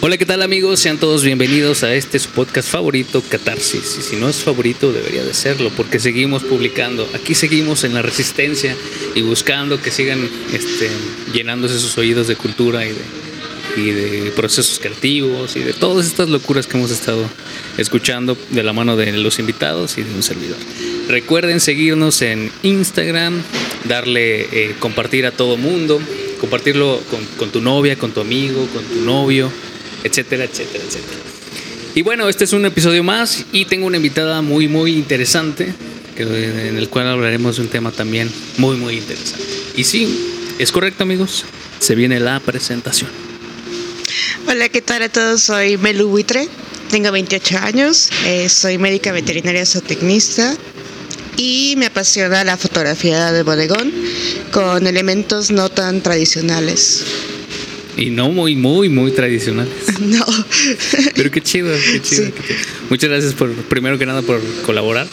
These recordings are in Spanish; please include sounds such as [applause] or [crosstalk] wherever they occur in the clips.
Hola, ¿qué tal amigos? Sean todos bienvenidos a este su podcast favorito, Catarsis. Y si no es favorito, debería de serlo, porque seguimos publicando. Aquí seguimos en la resistencia y buscando que sigan este, llenándose sus oídos de cultura y de, y de procesos creativos y de todas estas locuras que hemos estado escuchando de la mano de los invitados y de un servidor. Recuerden seguirnos en Instagram, darle eh, compartir a todo mundo, compartirlo con, con tu novia, con tu amigo, con tu novio etcétera, etcétera, etcétera. Y bueno, este es un episodio más y tengo una invitada muy, muy interesante, en el cual hablaremos de un tema también muy, muy interesante. Y sí, es correcto amigos, se viene la presentación. Hola, ¿qué tal a todos? Soy Melu Buitre, tengo 28 años, eh, soy médica veterinaria zootecnista y me apasiona la fotografía de bodegón con elementos no tan tradicionales. Y no muy, muy, muy tradicionales. [laughs] No. Pero qué chido, qué chido. Muchas gracias por, primero que nada, por colaborar.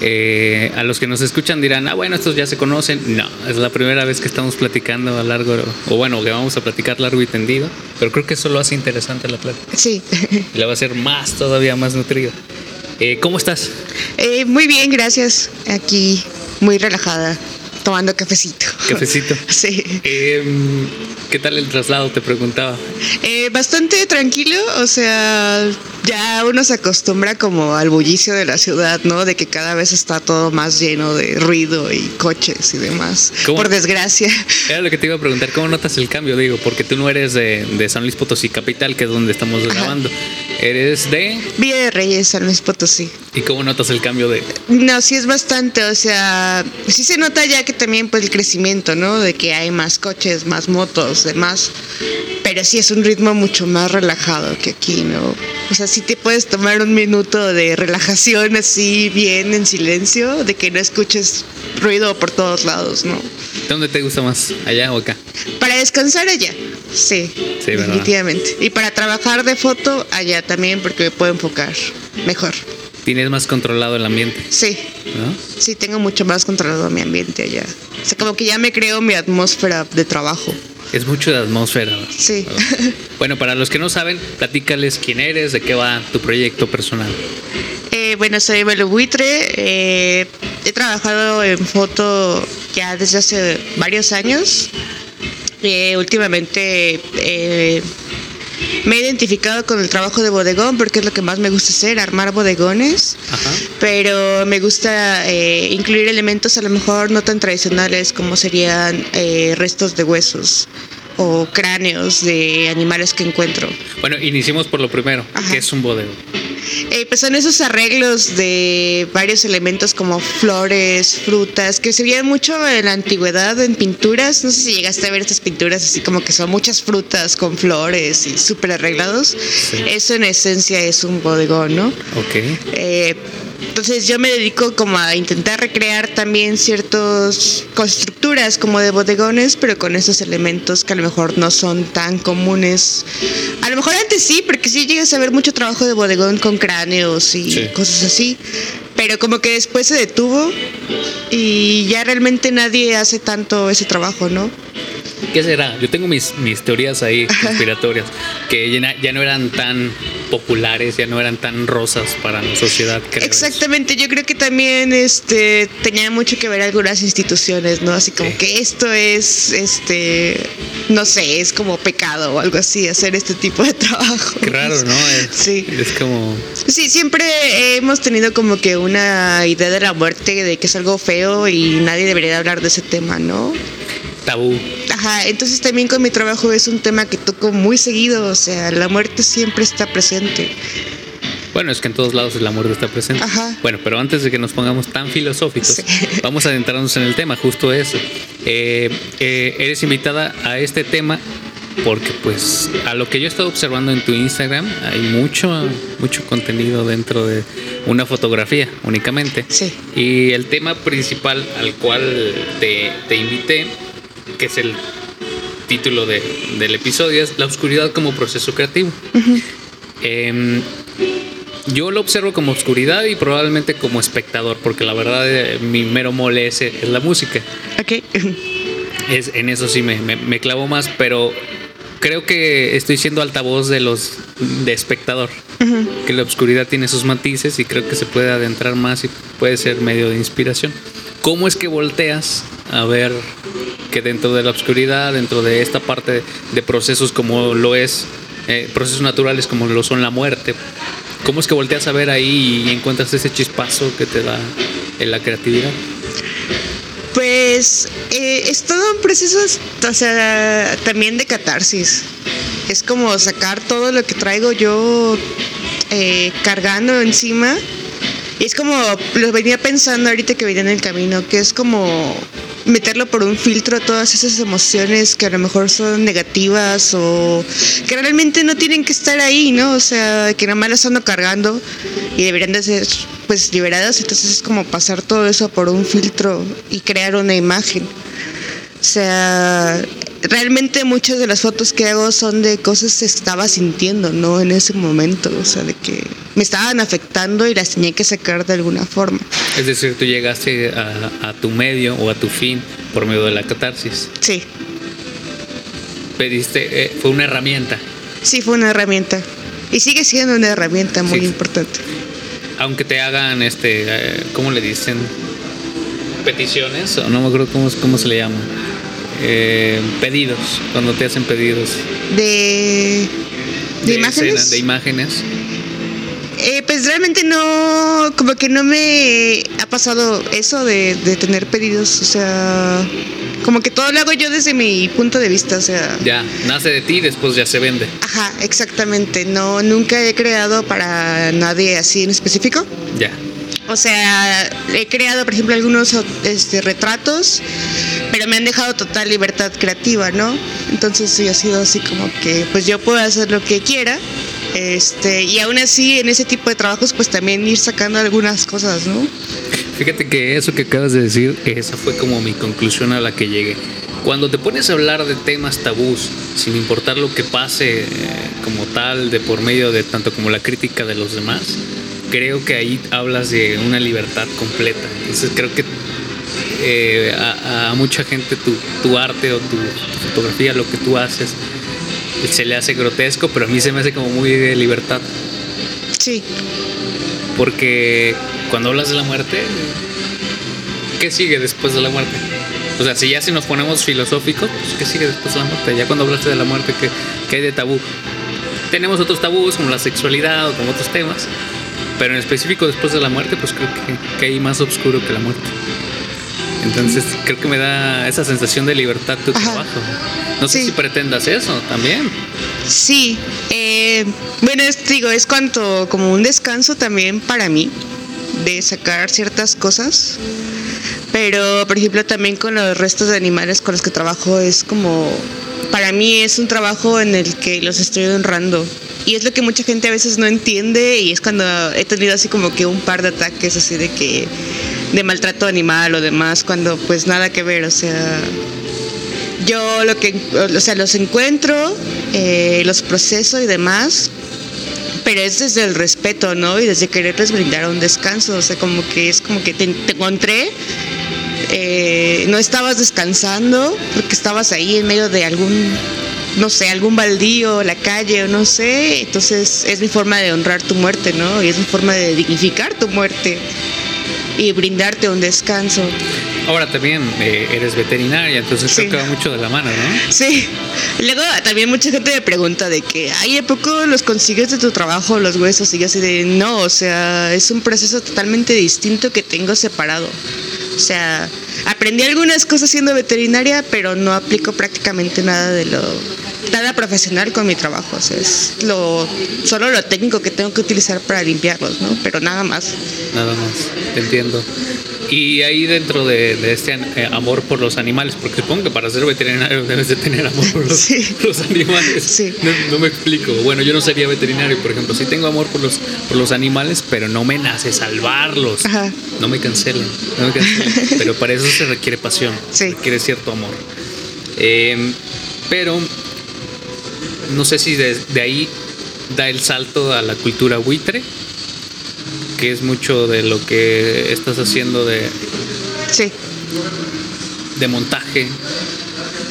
Eh, a los que nos escuchan dirán, ah, bueno, estos ya se conocen. No, es la primera vez que estamos platicando a largo, o bueno, que vamos a platicar largo y tendido. Pero creo que eso lo hace interesante la plática. Sí. Y la va a hacer más, todavía más nutrido. Eh, ¿Cómo estás? Eh, muy bien, gracias. Aquí, muy relajada tomando cafecito. Cafecito. [laughs] Sí. Em, ¿Qué tal el traslado? Te preguntaba. Eh, bastante tranquilo, o sea, ya uno se acostumbra como al bullicio de la ciudad, ¿no? De que cada vez está todo más lleno de ruido y coches y demás. Por desgracia. Era lo que te iba a preguntar, ¿cómo notas el cambio? Digo, porque tú no eres de, San Luis Potosí Capital, que es donde estamos grabando. ¿Eres de? Villa de Reyes, San Luis Potosí. ¿Y cómo notas el cambio de? No, sí es bastante, o sea, sí se nota ya que también pues el crecimiento, ¿no? De que hay más coches, más motos, demás. Pero sí es un ritmo mucho más relajado que aquí, ¿no? O sea, sí te puedes tomar un minuto de relajación así bien en silencio, de que no escuches ruido por todos lados, ¿no? ¿Dónde te gusta más? ¿Allá o acá? Para descansar allá, sí, sí definitivamente. Y para trabajar de foto allá también, porque me puedo enfocar mejor. ¿Tienes más controlado el ambiente? Sí. Sí, tengo mucho más controlado mi ambiente allá. O sea, como que ya me creo mi atmósfera de trabajo. Es mucho de atmósfera. Sí. Bueno, para los que no saben, platícales quién eres, de qué va tu proyecto personal. Eh, bueno, soy Belo Buitre. Eh, he trabajado en foto ya desde hace varios años. Eh, últimamente me he identificado con el trabajo de bodegón porque es lo que más me gusta hacer, armar bodegones. Pero me gusta eh, incluir elementos a lo mejor no tan tradicionales como serían eh, restos de huesos o cráneos de animales que encuentro. Bueno, iniciemos por lo primero, ¿qué es un bodegón? Eh, pues son esos arreglos de varios elementos como flores, frutas, que se veían mucho en la antigüedad en pinturas. No sé si llegaste a ver estas pinturas así como que son muchas frutas con flores y súper arreglados. Eso en esencia es un bodegón, ¿no? Ok. Eh, entonces yo me dedico como a intentar recrear también ciertas constructuras como de bodegones, pero con esos elementos que a lo mejor no son tan comunes. A lo mejor antes sí, porque sí llegas a ver mucho trabajo de bodegón con cráneos y cosas así, pero como que después se detuvo y ya realmente nadie hace tanto ese trabajo, ¿no? ¿Qué será? Yo tengo mis, mis teorías ahí [laughs] conspiratorias, que ya, no eran tan populares, ya no eran tan rosas para la sociedad. Exactamente, yo creo que también este tenía mucho que ver algunas instituciones, ¿no? Así como que esto es, este, no sé, es como pecado o algo así, hacer este tipo de [laughs] trabajo. Qué raro, ¿no? sí. Es como... Sí, siempre hemos tenido como que una idea de la muerte, de que es algo feo y nadie debería hablar de ese tema, ¿no? Tabú. Ajá, entonces también con mi trabajo es un tema que toco muy seguido, o sea, la muerte siempre está presente. Bueno, es que en todos lados la muerte está presente. Ajá. Bueno, pero antes de que nos pongamos tan filosóficos, [laughs] vamos a adentrarnos en el tema, justo eso. Eh, eh, eres invitada a este tema porque pues a lo que yo he estado observando en tu Instagram hay mucho mucho contenido dentro de una fotografía únicamente sí. y el tema principal al cual te, te invité que es el título del episodio, es La oscuridad como proceso creativo. Em, yo lo observo como oscuridad y probablemente como espectador, porque la verdad eh, mi mero mole es, la música. Ok. [laughs] Es, en eso sí me, me, clavo más, pero creo que estoy siendo altavoz de los de espectador. Que la oscuridad tiene sus matices y creo que se puede adentrar más y puede ser medio de inspiración. ¿Cómo es que volteas a ver que dentro de la oscuridad, dentro de esta parte de procesos como lo es, eh, procesos naturales como lo son la muerte, cómo es que volteas a ver ahí y encuentras ese chispazo que te da en la creatividad? Pues eh, es todo un proceso, o sea, también de catarsis. Es como sacar todo lo que traigo yo eh, cargando encima. Y es como, lo venía pensando ahorita que venía en el camino, que es como meterlo por un filtro todas esas emociones que a lo mejor son negativas o que realmente no tienen que estar ahí, ¿no? O sea, que nada más las ando cargando y deberían de ser pues liberadas, entonces es como pasar todo eso por un filtro y crear una imagen. O sea, realmente muchas de las fotos que hago son de cosas que estaba sintiendo, ¿no? En ese momento, o sea, de que me estaban afectando y las tenía que sacar de alguna forma. Es decir, tú llegaste a, tu medio o a tu fin por medio de la catarsis. Sí. Pediste, eh, fue una herramienta. Sí, fue una herramienta. Y sigue siendo una herramienta muy importante. Aunque te hagan, este, eh, ¿cómo le dicen? Peticiones, o no me acuerdo cómo, cómo se le llama eh, pedidos, cuando te hacen pedidos. De, de, imágenes. de imágenes. Eh, pues realmente no, como que no me ha pasado eso de, de, tener pedidos, o sea, como que todo lo hago yo desde mi punto de vista, o sea. Ya, nace de ti y después ya se vende. Ajá, exactamente, no, nunca he creado para nadie así en específico. Ya. O sea, he creado, por ejemplo, algunos este, retratos, pero me han dejado total libertad creativa, ¿no? Entonces sí ha sido así como que, pues yo puedo hacer lo que quiera. Este, y aún así, en ese tipo de trabajos, pues también ir sacando algunas cosas, ¿no? Fíjate que eso que acabas de decir, esa fue como mi conclusión a la que llegué. Cuando te pones a hablar de temas tabús, sin importar lo que pase eh, como tal, de por medio de tanto como la crítica de los demás, creo que ahí hablas de una libertad completa. Entonces creo que eh, a, mucha gente tu, arte o tu, fotografía, lo que tú haces, se le hace grotesco, pero a mí se me hace como muy de libertad. Sí. Porque cuando hablas de la muerte, ¿qué sigue después de la muerte? O sea, si ya si nos ponemos filosóficos, pues ¿qué sigue después de la muerte? Ya cuando hablaste de la muerte, ¿qué, qué hay de tabú? Tenemos otros tabús como la sexualidad o como otros temas, pero en específico después de la muerte, pues creo que, que hay más oscuro que la muerte. Entonces creo que me da esa sensación de libertad tu trabajo. No sé si pretendas eso también. Sí, eh, bueno, digo, es cuanto como un descanso también para mí de sacar ciertas cosas. Pero, por ejemplo, también con los restos de animales con los que trabajo es como, para mí es un trabajo en el que los estoy honrando y es lo que mucha gente a veces no entiende y es cuando he tenido así como que un par de ataques así de que de maltrato animal o demás, cuando pues nada que ver, o sea, yo lo que, o sea, los encuentro, eh, los proceso y demás, pero es desde el respeto, ¿no? Y desde quererles brindar un descanso, o sea, como que es como que te, encontré, eh, no estabas descansando porque estabas ahí en medio de algún no sé, algún baldío, la calle o no sé. Entonces es mi forma de honrar tu muerte, ¿no? Y es mi forma de dignificar tu muerte y brindarte un descanso. Ahora también eh, eres veterinaria, entonces sí. creo mucho de la mano, ¿no? Sí. Luego también mucha gente me pregunta de que, ay, ¿a poco los consigues de tu trabajo los huesos? Y yo así de, no, o sea, es un proceso totalmente distinto que tengo separado. O sea, aprendí algunas cosas siendo veterinaria, pero no aplico prácticamente nada de lo nada profesional con mi trabajo. O sea, es lo solo lo técnico que tengo que utilizar para limpiarlos, ¿no? Pero nada más. Nada más, te entiendo. Y ahí dentro de, este eh, amor por los animales, porque supongo que para ser veterinario debes de tener amor por los, [laughs] [laughs] animales. Sí. No, me explico. Bueno, yo no sería veterinario, por ejemplo. Sí tengo amor por los, por los animales, pero no me nace salvarlos. Ajá. No me cancelen. No me [laughs] pero para eso se requiere pasión. Sí. Requiere cierto amor. Em, pero no sé si de, de ahí da el salto a la cultura buitre que es mucho de lo que estás haciendo de sí. de montaje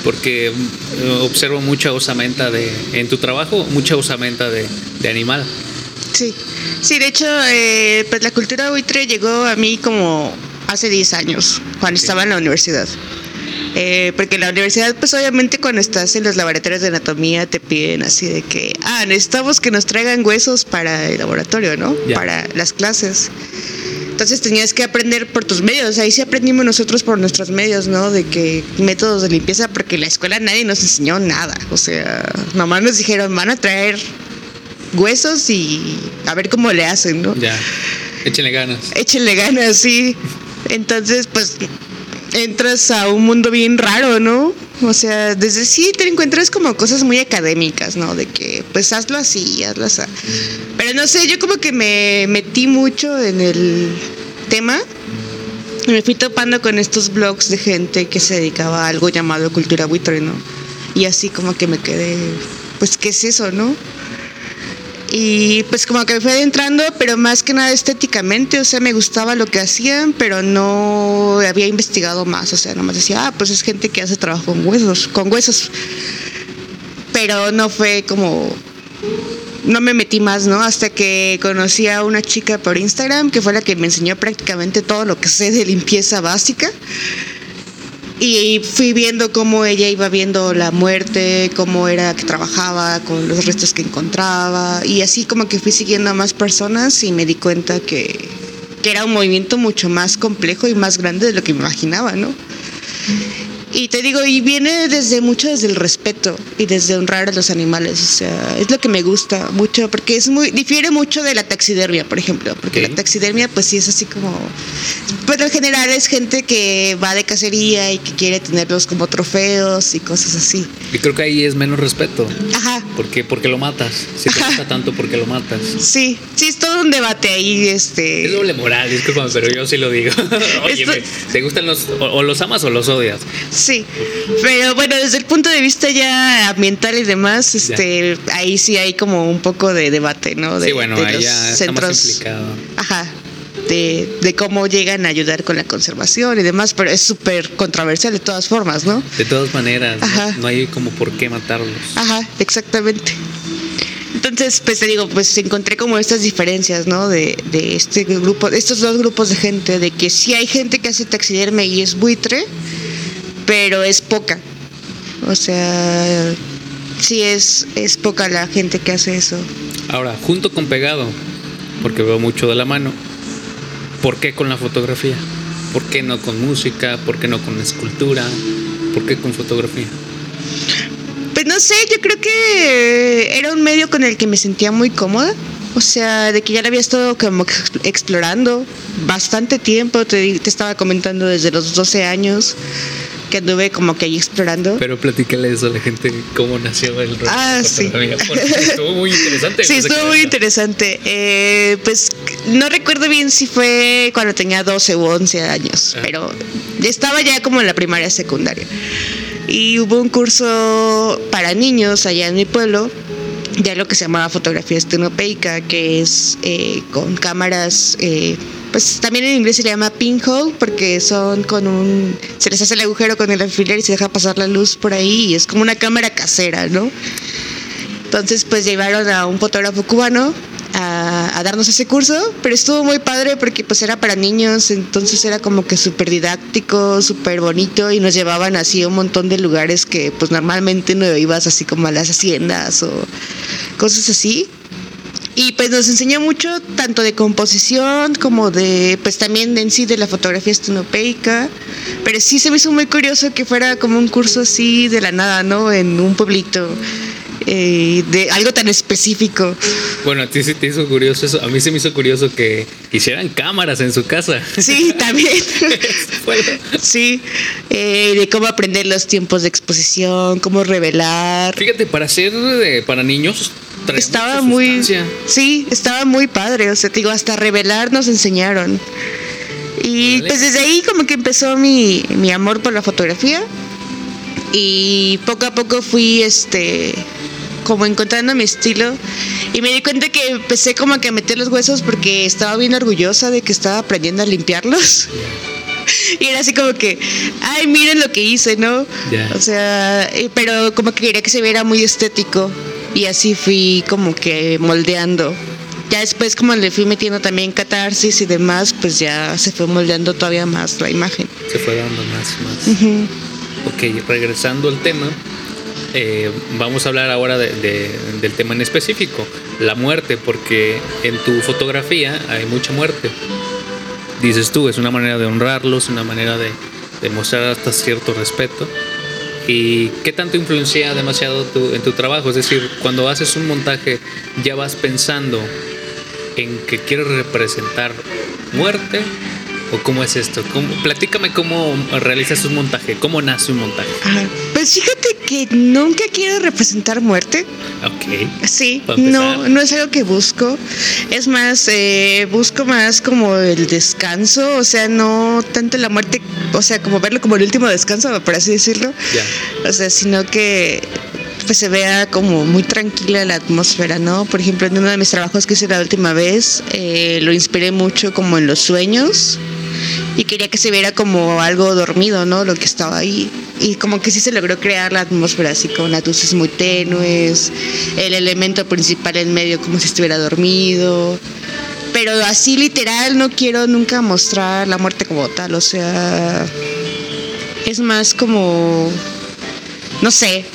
porque eh, observo mucha osamenta de, en tu trabajo, mucha osamenta de, de animal. Sí, sí, de hecho, eh, pues la cultura buitre llegó a mí como hace 10 años, cuando estaba en la universidad. Eh, porque en la universidad, pues obviamente cuando estás en los laboratorios de anatomía te piden así de que, ah, necesitamos que nos traigan huesos para el laboratorio, ¿no? Para las clases. Entonces tenías que aprender por tus medios. Ahí sí aprendimos nosotros por nuestros medios, ¿no? De que métodos de limpieza, porque en la escuela nadie nos enseñó nada. O sea, nomás nos dijeron, van a traer huesos y a ver cómo le hacen, ¿no? Ya, échenle ganas. Échenle ganas, sí. Entonces, pues entras a un mundo bien raro, ¿no? O sea, desde sí te encuentras como cosas muy académicas, ¿no? De que, pues hazlo así, hazlo así. Pero no sé, yo como que me metí mucho en el tema. Y me fui topando con estos blogs de gente que se dedicaba a algo llamado cultura buitre, ¿no? Y así como que me quedé, pues, ¿qué es eso, no? Y pues como que me fui adentrando, pero más que nada estéticamente, o sea, me gustaba lo que hacían, pero no había investigado más, o sea, nomás decía, ah, pues es gente que hace trabajo con huesos, con huesos. Pero no fue como, no me metí más, ¿no? Hasta que conocí a una chica por Instagram, que fue la que me enseñó prácticamente todo lo que sé de limpieza básica. Y fui viendo cómo ella iba viendo la muerte, cómo era que trabajaba con los restos que encontraba. Y así como que fui siguiendo a más personas y me di cuenta que, que era un movimiento mucho más complejo y más grande de lo que me imaginaba, ¿no? Y te digo, y viene desde mucho desde el respeto y desde honrar a los animales. O sea, es lo que me gusta mucho, porque es muy, difiere mucho de la taxidermia, por ejemplo. Porque la taxidermia, pues sí es así como. Pues en general es gente que va de cacería y que quiere tenerlos como trofeos y cosas así. Y creo que ahí es menos respeto. Ajá. Porque, porque lo matas. Si te gusta [laughs] tanto porque lo matas. Sí, sí, es todo un debate ahí, este. Es doble moral, discúlpame, pero yo sí lo digo. [laughs] Oye, Esto- ¿te gustan los. O, o los amas o los odias? Sí, pero bueno, desde el punto de vista ya ambiental y demás, este, ahí sí hay como un poco de debate, ¿no? De, sí, bueno, de ahí los ya está más implicado. Ajá. De, de cómo llegan a ayudar con la conservación y demás, pero es súper controversial de todas formas, ¿no? De todas maneras, no- hay como por qué matarlos. Ajá, exactamente. Entonces, pues te digo, pues encontré como estas diferencias, ¿no? De, de este grupo, de estos dos grupos de gente, de que sí hay gente que hace taxidermia y es buitre, pero es poca. O sea, sí es, es poca la gente que hace eso. Ahora, junto con pegado, porque veo mucho de la mano, ¿por qué con la fotografía? ¿Por qué no con música? ¿Por qué no con escultura? ¿Por qué con fotografía? Pues no sé, yo creo que era un medio con el que me sentía muy cómoda. O sea, de que ya lo había estado como ex- explorando bastante tiempo. Te estaba comentando desde los 12 años que anduve como que ahí explorando. Pero platícale eso a la gente, cómo nació el rol Ah, sí. estuvo muy interesante. [laughs] Sí, estuvo muy interesante. Eh, pues no recuerdo bien si fue cuando tenía 12 u 11 años, Ah. pero estaba ya como en la primaria secundaria. Y hubo un curso para niños allá en mi pueblo, ya lo que se llamaba fotografía estenopeica, que es eh, con cámaras, eh, pues también en inglés se le llama pinhole, porque son con un, se les hace el agujero con el alfiler y se deja pasar la luz por ahí, y es como una cámara casera, ¿no? Entonces, pues llevaron a un fotógrafo cubano a, darnos ese curso, pero estuvo muy padre porque pues era para niños, entonces era como que súper didáctico, súper bonito y nos llevaban así a un montón de lugares que pues normalmente no ibas así como a las haciendas o cosas así. Y pues nos enseñó mucho tanto de composición como de, pues también en sí de la fotografía estenopeica. Pero sí se me hizo muy curioso que fuera como un curso así de la nada, ¿no? En un pueblito, eh, de algo tan específico. Bueno, a ti sí te hizo curioso eso. A mí se me hizo curioso que hicieran cámaras en su casa. Sí, también. [laughs] Fue- sí, eh, de cómo aprender los tiempos de exposición, cómo revelar. Fíjate, para ser de- para niños, Estaba muy, sí, estaba muy padre, o sea, te digo, hasta revelar nos enseñaron. Y pues desde ahí como que empezó mi, mi amor por la fotografía y poco a poco fui este como encontrando mi estilo y me di cuenta que empecé como que a meter los huesos porque estaba bien orgullosa de que estaba aprendiendo a limpiarlos. [laughs] y era así como que, ay, miren lo que hice, ¿no? O sea, pero como que quería que se viera muy estético y así fui como que moldeando. Ya después como le fui metiendo también catarsis y demás, pues ya se fue moldeando todavía más la imagen. Se fue dando más, más. Ok, regresando al tema, eh, vamos a hablar ahora del tema en específico, la muerte, porque en tu fotografía hay mucha muerte. Dices tú, es una manera de honrarlos, una manera de, de mostrar hasta cierto respeto. ¿Y qué tanto influencia demasiado en tu trabajo? Es decir, cuando haces un montaje, ya vas pensando en que quieres representar muerte ¿O cómo es esto? ¿Cómo, platícame cómo realizas un montaje, cómo nace un montaje. Pues fíjate que nunca quiero representar muerte. Ok. Sí, no, no es algo que busco. Es más, eh, busco más como el descanso, o sea, no tanto la muerte, o sea, como verlo como el último descanso, por así decirlo. O sea, sino que pues se vea como muy tranquila la atmósfera, ¿no? Por ejemplo, en uno de mis trabajos que hice la última vez, eh, lo inspiré mucho como en los sueños y quería que se viera como algo dormido, ¿no? Lo que estaba ahí. Y como que sí se logró crear la atmósfera así con las luces muy tenues, el elemento principal en medio como si estuviera dormido. Pero así literal no quiero nunca mostrar la muerte como tal, o sea, es más como, no sé,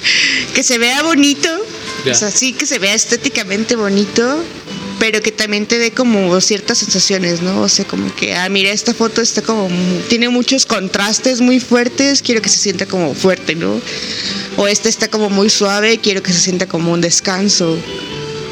[laughs] que se vea bonito, o sea, sí que se vea estéticamente bonito, pero que también te dé como ciertas sensaciones, ¿no? O sea, como que, ah, mira, esta foto está como, tiene muchos contrastes muy fuertes, quiero que se sienta como fuerte, ¿no? O esta está como muy suave, quiero que se sienta como un descanso.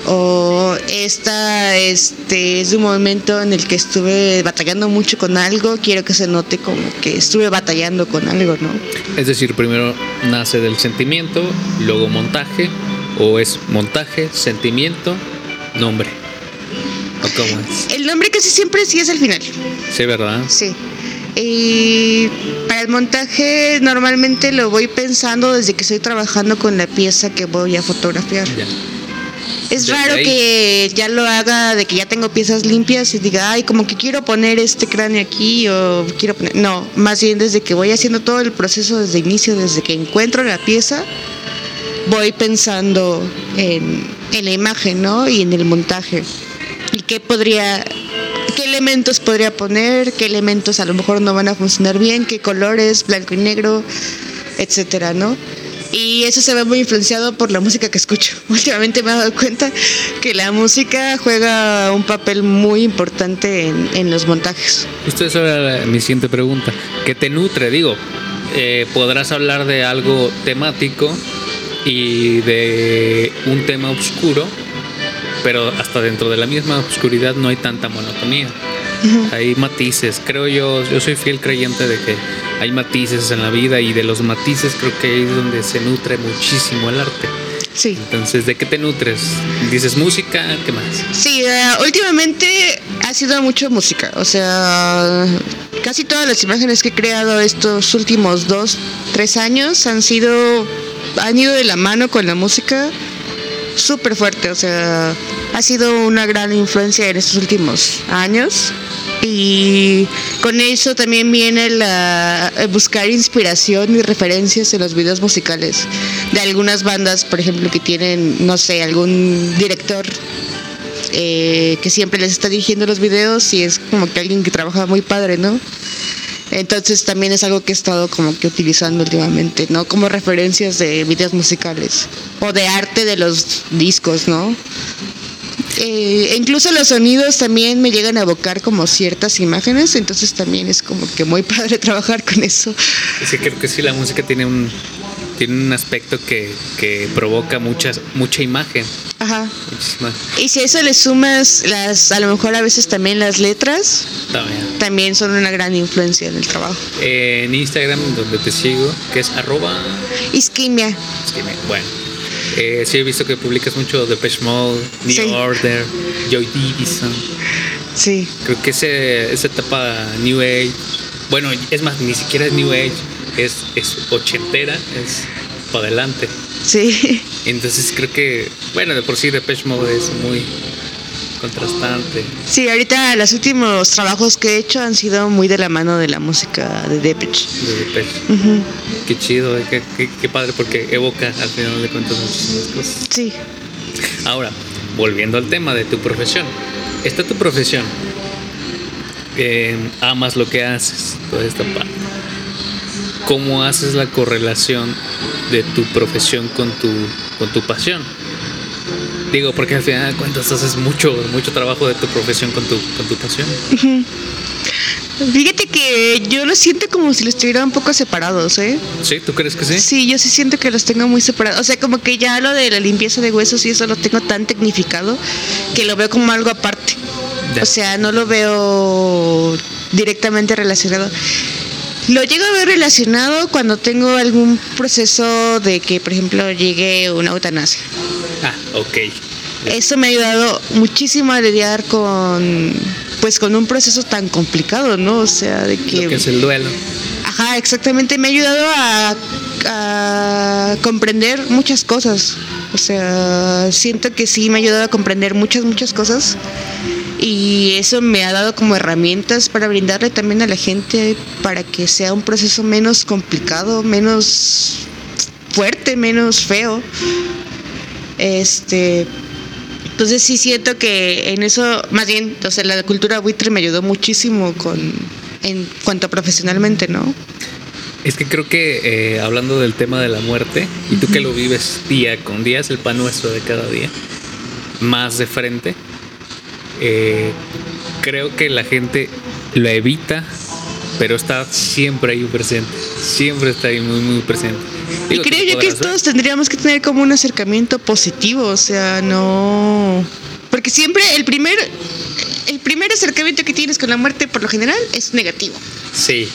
O esta este, es un momento en el que estuve batallando mucho con algo, quiero que se note como que estuve batallando con algo, ¿no? Es decir, primero nace del sentimiento, luego montaje, o es montaje, sentimiento, nombre. El nombre casi siempre sí es el final. Sí, ¿verdad? Sí. Y para el montaje normalmente lo voy pensando desde que estoy trabajando con la pieza que voy a fotografiar. Es raro que ya lo haga de que ya tengo piezas limpias y diga, ay, como que quiero poner este cráneo aquí o quiero poner... No, más bien desde que voy haciendo todo el proceso desde inicio, desde que encuentro la pieza, voy pensando en, en la imagen, ¿no? Y en el montaje qué podría qué elementos podría poner, qué elementos a lo mejor no van a funcionar bien, qué colores, blanco y negro, etcétera, ¿no? Y eso se ve muy influenciado por la música que escucho. [laughs] Últimamente me he dado cuenta que la música juega un papel muy importante en, los montajes. Esto es ahora mi siguiente pregunta. ¿Qué te nutre? Digo, eh, podrás hablar de algo temático y de un tema oscuro, pero hasta dentro de la misma oscuridad no hay tanta monotonía. Hay matices, creo yo, yo soy fiel creyente de que hay matices en la vida y de los matices creo que es donde se nutre muchísimo el arte. Sí. Entonces, ¿de qué te nutres? ¿Dices música? ¿Qué más? Sí, eh, últimamente ha sido mucho música. O sea, casi todas las imágenes que he creado estos últimos dos, tres años han sido, han ido de la mano con la música súper fuerte, o sea, ha sido una gran influencia en estos últimos años y con eso también viene la buscar inspiración y referencias en los videos musicales de algunas bandas, por ejemplo, que tienen, no sé, algún director eh, que siempre les está dirigiendo los videos y es como que alguien que trabaja muy padre, ¿no? Entonces también es algo que he estado como que utilizando últimamente, ¿no? Como referencias de videos musicales o de arte de los discos, ¿no? Eh, incluso los sonidos también me llegan a evocar como ciertas imágenes, entonces también es como que muy [laughs] padre trabajar con eso. Sí, creo que sí, la música tiene un, tiene un aspecto que, que provoca muchas, mucha imagen. Ajá. Y si a eso le sumas las, a lo mejor a veces también las letras, también, son una gran influencia en el trabajo. en Instagram, donde te sigo, que es arroba... Isquimia. Isquimia, bueno. Eh, sí he visto que publicas mucho de Mode, New Order, Joy Division. Sí. Creo que ese, esa etapa New Age, bueno, es más, ni siquiera es New Age, es, es ochentera, es para adelante. Sí. Entonces creo que, bueno, de por sí Depeche Mode es muy, contrastante. Sí, ahorita los últimos trabajos que he hecho han sido muy de la mano de la música de Depeche. De Depeche. Qué chido, eh, qué, qué, qué, padre, porque evoca al final de cuentas muchísimas cosas. Sí. Ahora, volviendo al tema de tu profesión. Esta tu profesión. Eh, amas lo que haces, toda esta parte. ¿Cómo haces la correlación de tu profesión con tu, con tu pasión? Digo, porque al final de cuentas haces mucho, mucho trabajo de tu profesión con tu, con tu pasión. Fíjate que yo lo siento como si los tuviera un poco separados, ¿eh? ¿Sí? ¿Tú crees que sí? Sí, yo sí siento que los tengo muy separados. O sea, como que ya lo de la limpieza de huesos y eso lo tengo tan tecnificado que lo veo como algo aparte. Ya. O sea, no lo veo directamente relacionado. Lo llego a ver relacionado cuando tengo algún proceso de que, por ejemplo, llegue una eutanasia. Ah, ok. Eso me ha ayudado muchísimo a lidiar con pues con un proceso tan complicado, ¿no? O sea, de que, Lo que es el duelo. Ajá, exactamente, me ha ayudado a, a comprender muchas cosas. O sea, siento que sí me ha ayudado a comprender muchas, muchas cosas. Y eso me ha dado como herramientas para brindarle también a la gente para que sea un proceso menos complicado, menos fuerte, menos feo. Este, entonces sí siento que en eso, más bien, o sea, la cultura buitre me ayudó muchísimo con en cuanto profesionalmente, ¿no? Es que creo que eh, hablando del tema de la muerte, y tú que lo vives día con día, es el pan nuestro de cada día, más de frente, eh, creo que la gente lo evita, pero está siempre ahí presente, siempre está ahí muy, muy presente. Y creo yo que todos tendríamos que tener como un acercamiento positivo, o sea, no... Porque siempre el primer, el primer acercamiento que tienes con la muerte por lo general es negativo. Sí,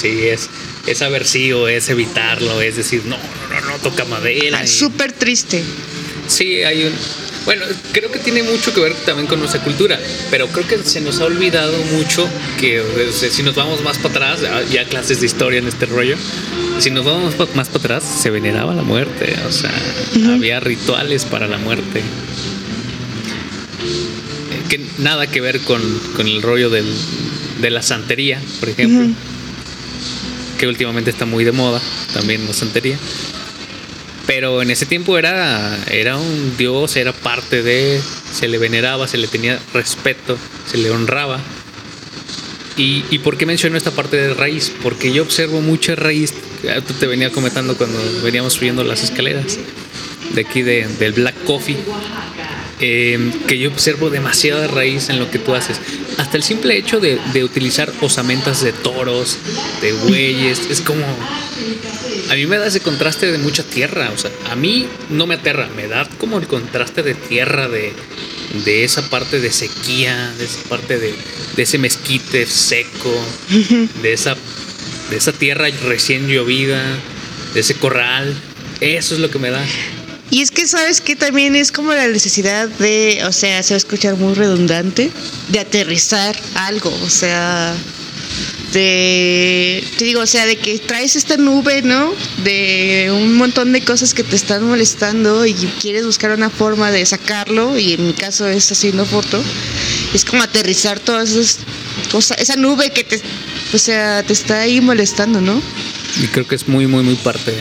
sí, es, es aversivo, es evitarlo, es decir, no, no, no, no toca madera. Ah, y- Súper triste. Sí, hay un... Bueno, creo que tiene mucho que ver también con nuestra cultura, pero creo que se nos ha olvidado mucho que o sea, si nos vamos más para atrás, ya- ya clases de historia en este rollo, si nos vamos más pa- más para atrás, se veneraba la muerte, o sea, había rituales para la muerte. Eh, Que nada que ver con, con el rollo del, de la santería, por ejemplo, que últimamente está muy de moda, también la santería. Pero en ese tiempo era, era un dios, era parte de, se le veneraba, se le tenía respeto, se le honraba. ¿Y, y por qué menciono esta parte de raíz? Porque yo observo mucha raíz, ya tú te venía comentando cuando veníamos subiendo las escaleras de aquí de- del Black Coffee, eh, que yo observo demasiada raíz en lo que tú haces. Hasta el simple hecho de, de utilizar osamentas de toros, de bueyes, es como... A mí me da ese contraste de mucha tierra, o sea, a mí no me aterra, me da como el contraste de tierra, de, de esa parte de sequía, de esa parte de, de ese mezquite seco, de esa, de esa tierra recién llovida, de ese corral, eso es lo que me da. Y es que sabes que también es como la necesidad de, o sea, se va a escuchar muy redundante, de aterrizar algo, o sea, de, te digo, o sea, de que traes esta nube, ¿no? De un montón de cosas que te están molestando y quieres buscar una forma de sacarlo, y en mi caso es haciendo foto, es como aterrizar todas esas cosas, esa nube que te, o sea, te está ahí molestando, ¿no? Y creo que es muy, muy, muy parte.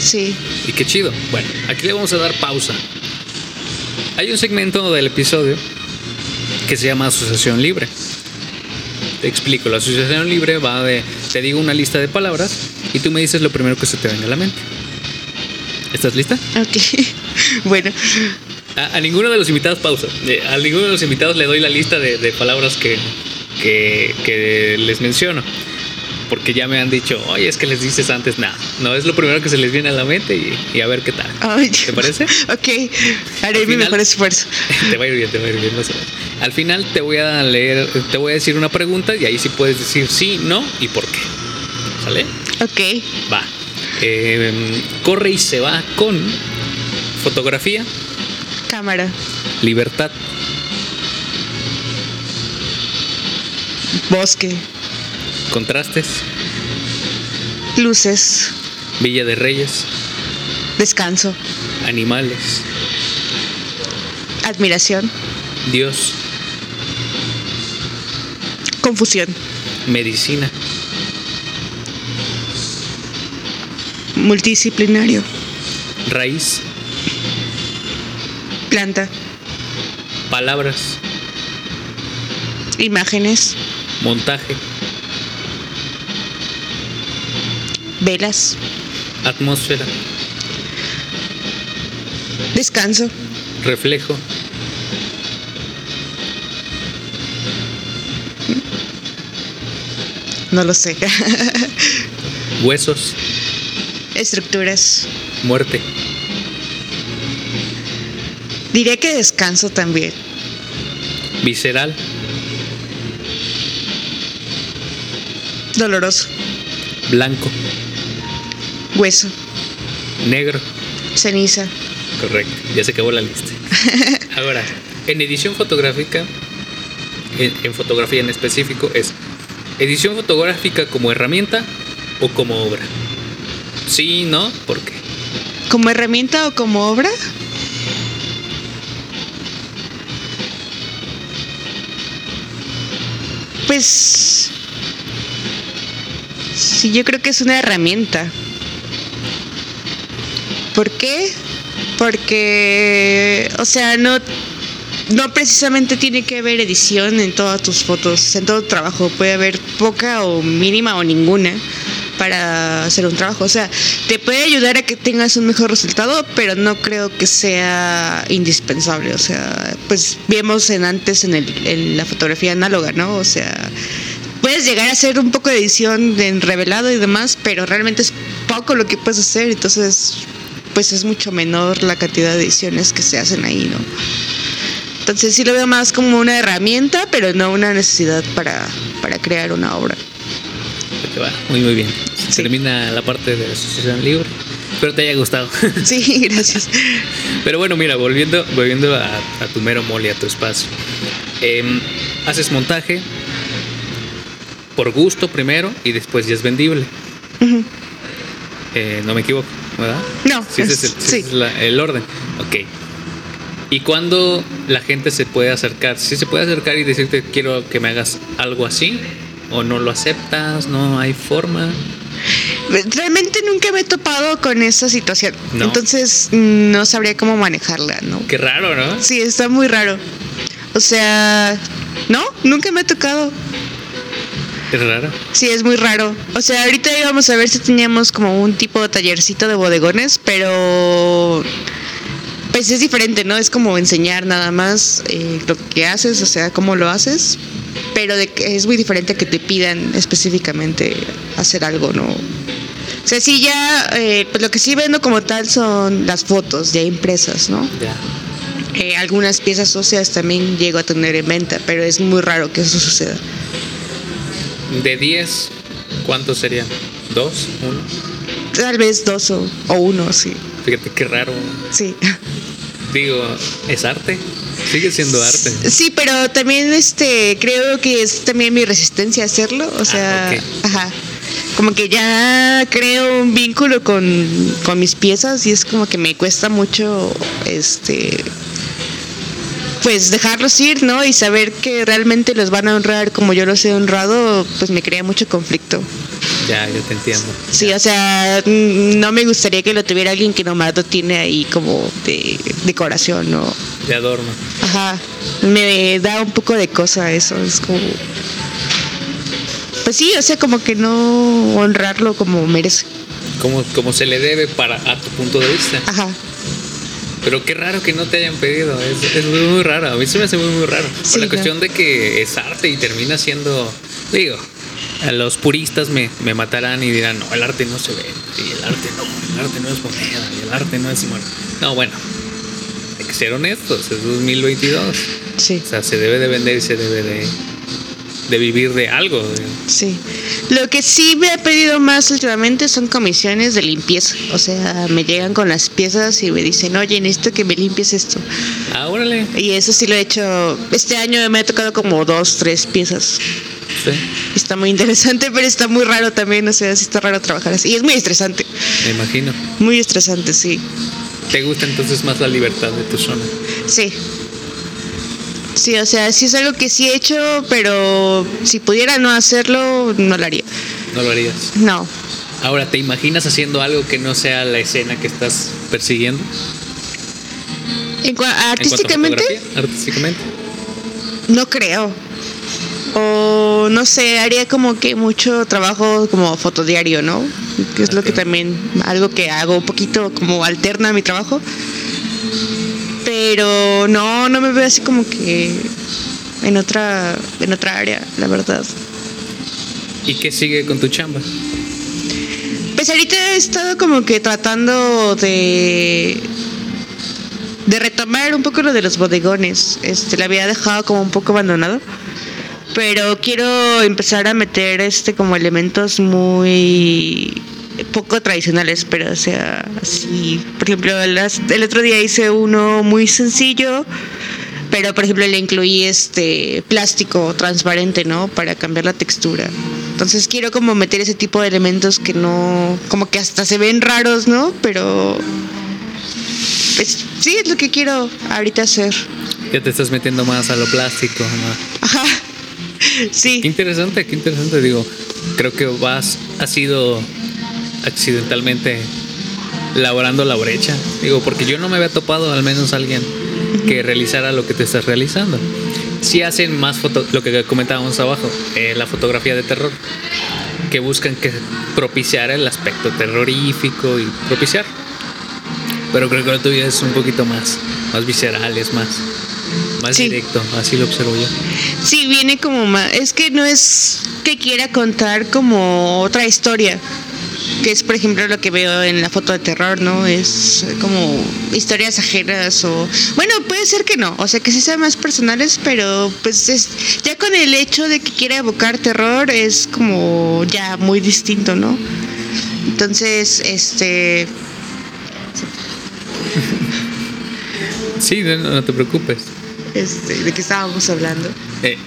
Sí. Y qué chido. Bueno, aquí le vamos a dar pausa. Hay un segmento del episodio que se llama Asociación Libre. Te explico, la asociación libre va de, te digo una lista de palabras y tú me dices lo primero que se te venga a la mente. ¿Estás lista? Ok. [laughs] bueno, A, a ninguno de los invitados, pausa. Eh, A ninguno de los invitados le doy la lista de, de palabras que, que, que les menciono. Porque ya me han dicho, oye, es que les dices antes nada. No, es lo primero que se les viene a la mente y, y a ver qué tal. Ay, ¿Te parece? Ok, haré Al mi final- mejor esfuerzo. [laughs] te va a ir bien, te va a ir bien. ver. Al final te voy a leer, te voy a decir una pregunta y ahí sí puedes decir sí, no y por qué. ¿Sale? Ok, Va. Eh, corre y se va con fotografía, cámara, libertad, bosque, contrastes, luces, Villa de Reyes, descanso, animales, admiración, Dios, Confusión. Medicina. Multidisciplinario. Raíz. Planta. Palabras. Imágenes. Montaje. Velas. Atmósfera. Descanso. Reflejo. No lo sé. [laughs] Huesos. Estructuras. Muerte. Diré que descanso también. Visceral. Doloroso. Blanco. Hueso. Negro. Ceniza. Correcto. Ya se acabó la lista. [laughs] Ahora, en edición fotográfica, en, en fotografía en específico, es edición fotográfica como herramienta o como obra. Sí, ¿no? ¿Por qué? ¿Como herramienta o como obra? Pues... Sí, yo creo que es una herramienta. ¿Por qué? Porque, o sea, no, no precisamente tiene que haber edición en todas tus fotos, en todo trabajo. Puede haber poca o mínima o ninguna para hacer un trabajo. O sea, te puede ayudar a que tengas un mejor resultado, pero no creo que sea indispensable. O sea, pues vemos en antes en, el, en la fotografía análoga, ¿no? O sea, puedes llegar a hacer un poco de edición en revelado y demás, pero realmente es poco lo que puedes hacer. Entonces, pues es mucho menor la cantidad de ediciones que se hacen ahí, ¿no? Entonces sí lo veo más como una herramienta, pero no una necesidad para, para crear una obra. Muy, muy bien. Sí. Termina la parte de la asociación libre. Espero te haya gustado. [laughs] Sí, gracias. Pero bueno, mira, volviendo, volviendo a, a tu mero mole, a tu espacio. Em, haces montaje por gusto primero y después ya es vendible. Eh, no me equivoco, ¿verdad? No, Sí, ese es el, sí, es la- el orden. Ok. ¿Y cuándo la gente se puede acercar? Si se puede acercar y decirte, quiero que me hagas algo así, o no lo aceptas, no hay forma. Realmente nunca me he topado con esa situación. No. Entonces no sabría cómo manejarla, ¿no? Qué raro, ¿no? Sí, está muy raro. O sea, no, nunca me ha tocado. Es raro. Sí, es muy raro. O sea, ahorita íbamos a ver si teníamos como un tipo de tallercito de bodegones, pero pues es diferente, ¿no? Es como enseñar nada más eh, lo que haces, o sea, cómo lo haces, pero de es muy diferente a que te pidan específicamente hacer algo, ¿no? O sea, sí ya, eh, pues lo que sí vendo como tal son las fotos ya impresas, ¿no? Ya. Eh, algunas piezas óseas también llego a tener en venta, pero es muy raro que eso suceda. De 10, ¿cuántos serían? ¿Dos? ¿Uno? Tal vez dos o, o uno, sí. Fíjate qué raro. Sí. Digo, ¿es arte? Sigue siendo arte. Sí, pero también este creo que es también mi resistencia a hacerlo, o sea, Ah, ok. ajá. Como que ya creo un vínculo con, con mis piezas y es como que me cuesta mucho este pues dejarlos ir, ¿no? Y saber que realmente los van a honrar como yo los he honrado, pues me crea mucho conflicto. Ya, yo te entiendo. Sí, o sea, no me gustaría que lo tuviera alguien que nomás lo tiene ahí como de decoración, ¿no? De adorno. Ajá, me da un poco de cosa eso, es como... Pues sí, o sea, como que no honrarlo como merece. Como, como se le debe para a tu punto de vista. Ajá, Pero qué raro que no te hayan pedido. Es, es muy, muy raro. A mí se me hace muy, muy raro. Sí, Por la cuestión de que es arte y termina siendo. Digo, a los puristas me, me matarán y dirán: No, el arte no se ve. Y el arte no. El arte no es moneda. Y el arte no es. Bueno, no, bueno. Hay que ser honestos. Es 2022. sí, O sea, se debe de vender y se debe de, de vivir de algo. sí. Lo que sí me ha pedido más últimamente son comisiones de limpieza. O sea, me llegan con las piezas y me dicen, oye, necesito que me limpies esto. Ah, órale. Y eso sí lo he hecho. Este año me ha tocado como dos, tres piezas. Sí, Está muy interesante, pero está muy raro también. O sea, sí está raro trabajar así. Y es muy estresante. me imagino. Muy estresante, sí. ¿Te gusta entonces más la libertad de tu zona? Sí. Sí, o sea, sí es algo que sí he hecho, pero si pudiera no hacerlo, no lo haría. No lo harías. No. Ahora, ¿te imaginas haciendo algo que no sea la escena que estás persiguiendo? En En artísticamente, Artísticamente. no creo. O no sé, haría como que mucho trabajo como fotodiario, ¿no? Que es lo que también, algo que hago un poquito como alterna a mi trabajo. Pero no, no me veo así como que en otra, en otra área, la verdad. ¿Y qué sigue con tu chamba? Pues ahorita he estado como que tratando de de retomar un poco lo de los bodegones. Este, la había dejado como un poco abandonado. Pero quiero empezar a meter este como elementos muy poco tradicionales, pero o sea, así, por ejemplo, las- el otro día hice uno muy sencillo, pero por ejemplo le incluí este plástico transparente, ¿no? Para cambiar la textura. Entonces quiero como meter ese tipo de elementos que no, como que hasta se ven raros, ¿no? Pero pues sí es lo que quiero ahorita hacer. Ya te estás metiendo más a lo plástico. ¿no? Ajá. [laughs] Qué Sí. interesante, qué interesante. Digo, creo que vas, has sido accidentalmente laborando la brecha. Digo, porque yo no me había topado al menos alguien que realizara lo que te estás realizando. Sí hacen más foto, lo que comentábamos abajo, eh, la fotografía de terror, que buscan que propiciar el aspecto terrorífico y propiciar. Pero creo que lo tuyo es un poquito más, más visceral, es más, más Sí. directo, así lo observo yo. Sí, viene como más. Es que no es que quiera contar como otra historia. Que es, por ejemplo, lo que veo en la foto de terror, ¿no? Es como historias ajenas o. Bueno, puede ser que no. O sea, que sí sean más personales, pero pues es. Ya con el hecho de que quiera evocar terror es como ya muy distinto, ¿no? Entonces, este. [laughs] Sí, no, no te preocupes. este ¿De qué estábamos hablando? Eh,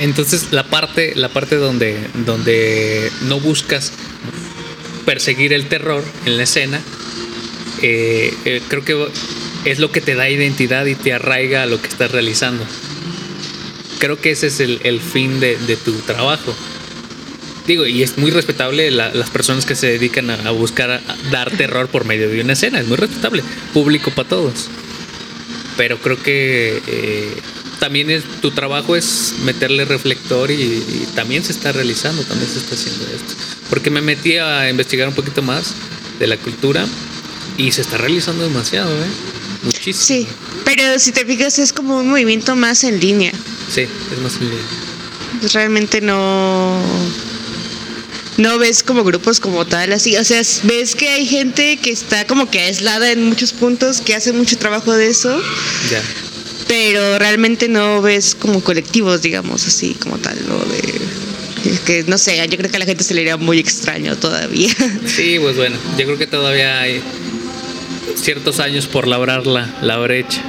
entonces la parte, la parte donde, donde no buscas perseguir el terror en la escena, eh, eh, creo que es lo que te da identidad y te arraiga a lo que estás realizando. Creo que ese es el, el fin de, de tu trabajo. Digo, y es muy respetable la- las personas que se dedican a, buscar dar terror por medio de una escena. Es muy respetable. Público para todos. Pero creo que eh, también es, tu trabajo es meterle reflector y, y también se está realizando, también se está haciendo esto. Porque me metí a investigar un poquito más de la cultura y se está realizando demasiado, ¿eh? Muchísimo. Sí, pero si te fijas es como un movimiento más en línea. Sí, es más en línea. realmente no no ves como grupos como tal así o sea ves que hay gente que está como que aislada en muchos puntos que hace mucho trabajo de eso Ya. pero realmente no ves como colectivos digamos así como tal ¿no? de [laughs] que no sé yo creo que a la gente se le iría muy extraño todavía [laughs] Sí, pues bueno, yo creo que todavía hay ciertos años por labrar la, la brecha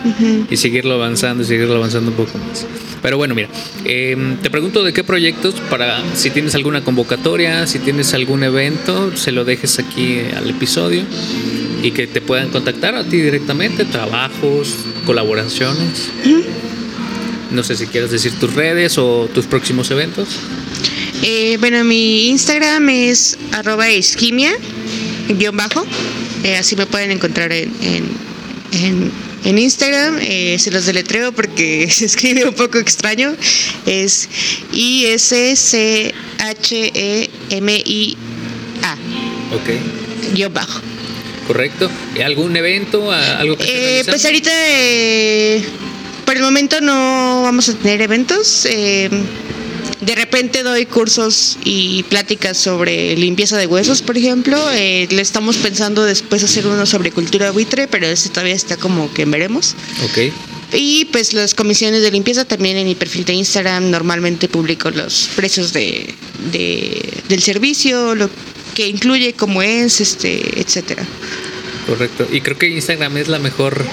y seguirlo avanzando y seguirlo avanzando un poco más. Pero bueno, mira, eh, te pregunto de qué proyectos, para si tienes alguna convocatoria, si tienes algún evento, se lo dejes aquí al episodio y que te puedan contactar a ti directamente, trabajos, colaboraciones. No sé si quieres decir tus redes o tus próximos eventos. Eh, bueno mi Instagram es arroba isquimia guion bajo Eh, así me pueden encontrar en, en, en, en Instagram Eh, se los deletreo porque [laughs] se escribe un poco extraño es I S C H E M I A Ok, guion bajo correcto. ¿Y ¿Algún evento? ¿Algo que Eh, pues ahorita, eh, por el momento no vamos a tener eventos. De repente doy cursos y pláticas sobre limpieza de huesos, por ejemplo. Eh, le estamos pensando después hacer uno sobre cultura buitre, pero ese todavía está como que veremos. Ok. Y pues las comisiones de limpieza también en mi perfil de Instagram normalmente publico los precios de, de- del servicio, lo que incluye, cómo es, este, etcétera. Correcto. Y creo que Instagram es la mejor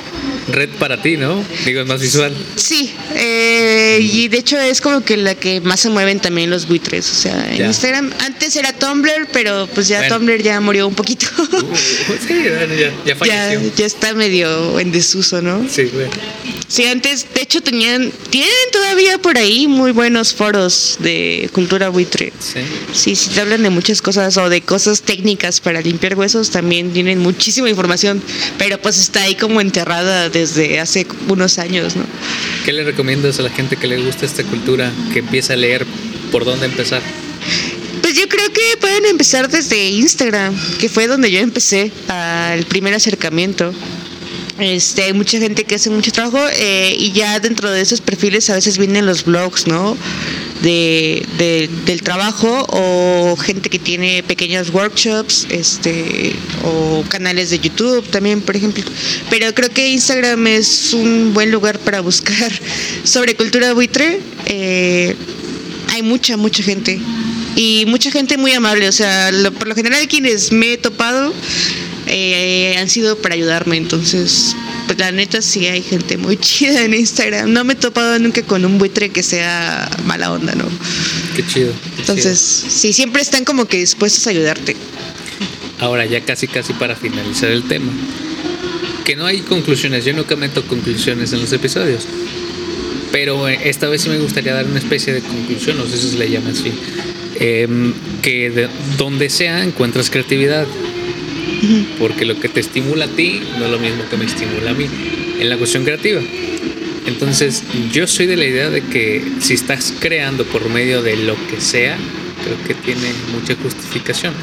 red para ti, ¿no? Digo, es más visual. Sí, eh, y de hecho es como que la que más se mueven también los buitres. O sea, en Ya. Instagram, antes era Tumblr, pero pues ya Bueno. Tumblr ya murió un poquito. Uh, sí, bueno, ya, ya ya, falleció. ya está medio en desuso, ¿no? Sí, bueno. Sí, antes, de hecho, tenían, tienen todavía por ahí muy buenos foros de cultura buitre. Sí. Sí, sí, te hablan de muchas cosas o de cosas técnicas para limpiar huesos, también tienen muchísima información, pero pues está ahí como enterrada desde hace unos años, ¿no? ¿Qué le recomiendas a la gente que le gusta esta cultura, que empiece a leer por dónde empezar? Pues yo creo que pueden empezar desde Instagram, que fue donde yo empecé al primer acercamiento. Este, hay mucha gente que hace mucho trabajo eh, y ya dentro de esos perfiles a veces vienen los blogs, ¿no? De, de- del trabajo o gente que tiene pequeños workshops, este, o canales de YouTube también, por ejemplo. Pero creo que Instagram es un buen lugar para buscar [laughs] sobre cultura buitre. Eh, hay mucha, mucha gente. Y mucha gente muy amable. O sea, lo- por lo general quienes me he topado eh, han sido para ayudarme. Entonces, la neta sí hay gente muy [laughs] chida en Instagram. No me he topado nunca con un buitre que sea mala onda, ¿no? Qué chido. qué Entonces, sí, siempre están como que dispuestos a ayudarte. chido. Ahora ya casi casi para finalizar el tema. Que no hay conclusiones, yo nunca meto conclusiones en los episodios. Pero eh, esta vez sí me gustaría dar una especie de conclusión, no sé si se le llama así. Em, que de- donde sea encuentras creatividad. [laughs] Porque lo que te estimula a ti no es lo mismo que me estimula a mí en la cuestión creativa. Entonces, yo soy de la idea de que si estás creando por medio de lo que sea, creo que tiene mucha justificación.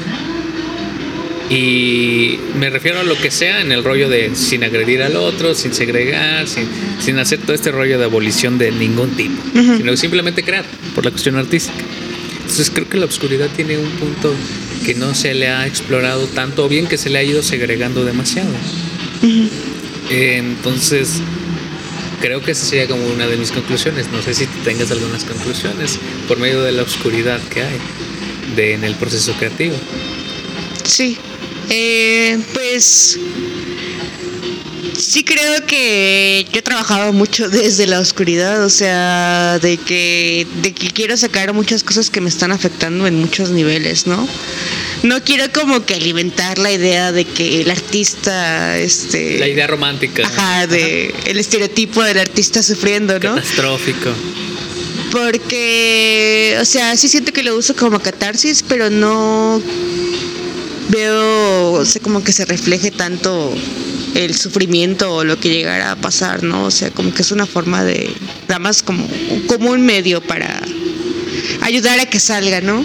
Y me refiero a lo que sea en el rollo de sin agredir al otro, sin segregar, sin, sin hacer todo este rollo de abolición de ningún tipo, sino simplemente crear por la cuestión artística. Entonces creo que la oscuridad tiene un punto que no se le ha explorado tanto o bien que se le ha ido segregando demasiado. Eh, Entonces creo que esa sería como una de mis conclusiones. No sé si tengas algunas conclusiones por medio de la oscuridad que hay de, en el proceso creativo. Sí. Eh, pues sí creo que yo he trabajado mucho [laughs] desde la oscuridad, o sea, de que, de que quiero sacar muchas cosas que me están afectando en muchos niveles, ¿no? No quiero como que alimentar la idea de que el artista, este... La idea romántica. Ajá, de el estereotipo del artista sufriendo, ¿no? Catastrófico. Porque, o sea, sí siento que lo uso como catarsis, pero no veo, o sea, como que se refleje tanto el sufrimiento o lo que llegara a pasar, ¿no? O sea, como que es una forma de, nada más como, como un medio para ayudar a que salga, ¿no?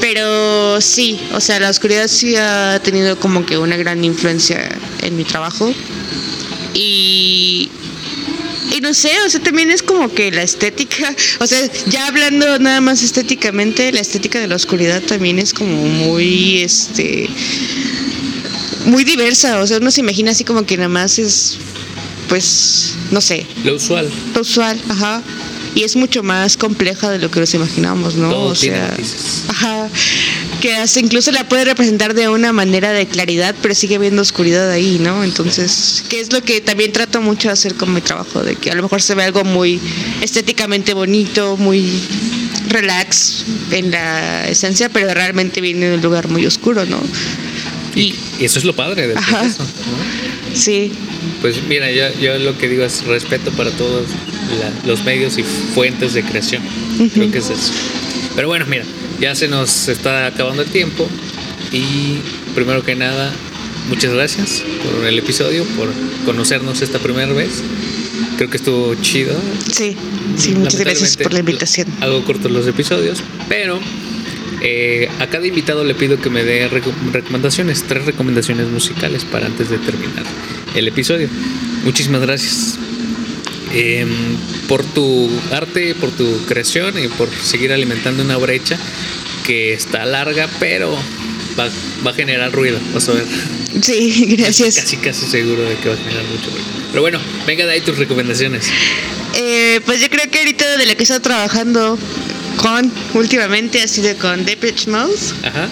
Pero sí, o sea, la oscuridad sí ha tenido como que una gran influencia en mi trabajo. Y, y no sé, o sea, también es como que la estética, [laughs] o sea, ya hablando nada más estéticamente, la estética de la oscuridad también es como muy, este, muy diversa, o sea, uno se imagina así como que nada más es, pues, no sé, Lo usual. lo usual, ajá. Y es mucho más compleja de lo que nos imaginamos, ¿no? Todo o sea, ajá. Que hasta incluso la puede representar de una manera de claridad, pero sigue habiendo oscuridad ahí, ¿no? Entonces, que es lo que también trato mucho de hacer con mi trabajo, de que a lo mejor se ve algo muy estéticamente bonito, muy relax en la esencia, pero realmente viene de un lugar muy oscuro, ¿no? Y, eso es lo padre del Ajá. proceso. ¿no? Sí, Pues mira, yo, yo lo que digo es respeto para todos la- los medios y fuentes de creación. Creo que es eso. Pero bueno, mira, ya se nos está acabando el tiempo. Y primero que nada, muchas gracias por el episodio, por conocernos esta primera vez. Creo que estuvo chido. sí, sí, muchas gracias por la invitación. Hago cortos los episodios, pero eh, a cada invitado le pido que me dé reco- recomendaciones, tres recomendaciones musicales para antes de terminar el episodio. Muchísimas gracias em, por tu arte, por tu creación y por seguir alimentando una brecha que está larga, pero va, va a generar ruido. Vas a ver. Sí, [laughs] gracias. Casi, casi seguro de que va a generar mucho ruido. Pero bueno, venga de ahí tus recomendaciones. Eh, pues yo creo que ahorita de la que he estado trabajando con últimamente ha sido con Depeche Mode. Ajá.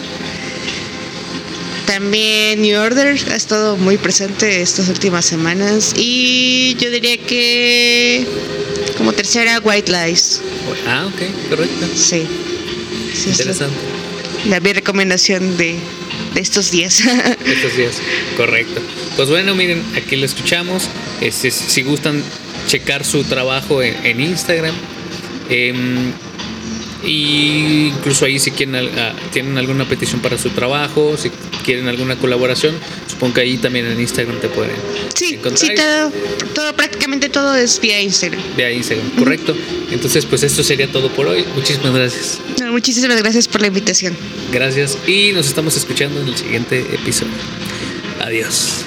También New Order ha estado muy presente estas últimas semanas. Y yo diría que como tercera White Lies. Ah, ok, correcto. Sí. sí es Interesante. La, mi recomendación de, de estos días. Estos [laughs] días, correcto. Pues bueno, miren, aquí lo escuchamos. Este, si gustan checar su trabajo en, en Instagram. em, y incluso ahí si quieren ah, tienen alguna petición para su trabajo, si quieren alguna colaboración, supongo que ahí también en Instagram te pueden sí, encontrar. sí, todo, todo, prácticamente todo es vía Instagram. Vía Instagram, correcto. Entonces, pues esto sería todo por hoy. Muchísimas gracias. No, muchísimas gracias por la invitación. Gracias y nos estamos escuchando en el siguiente episodio. Adiós.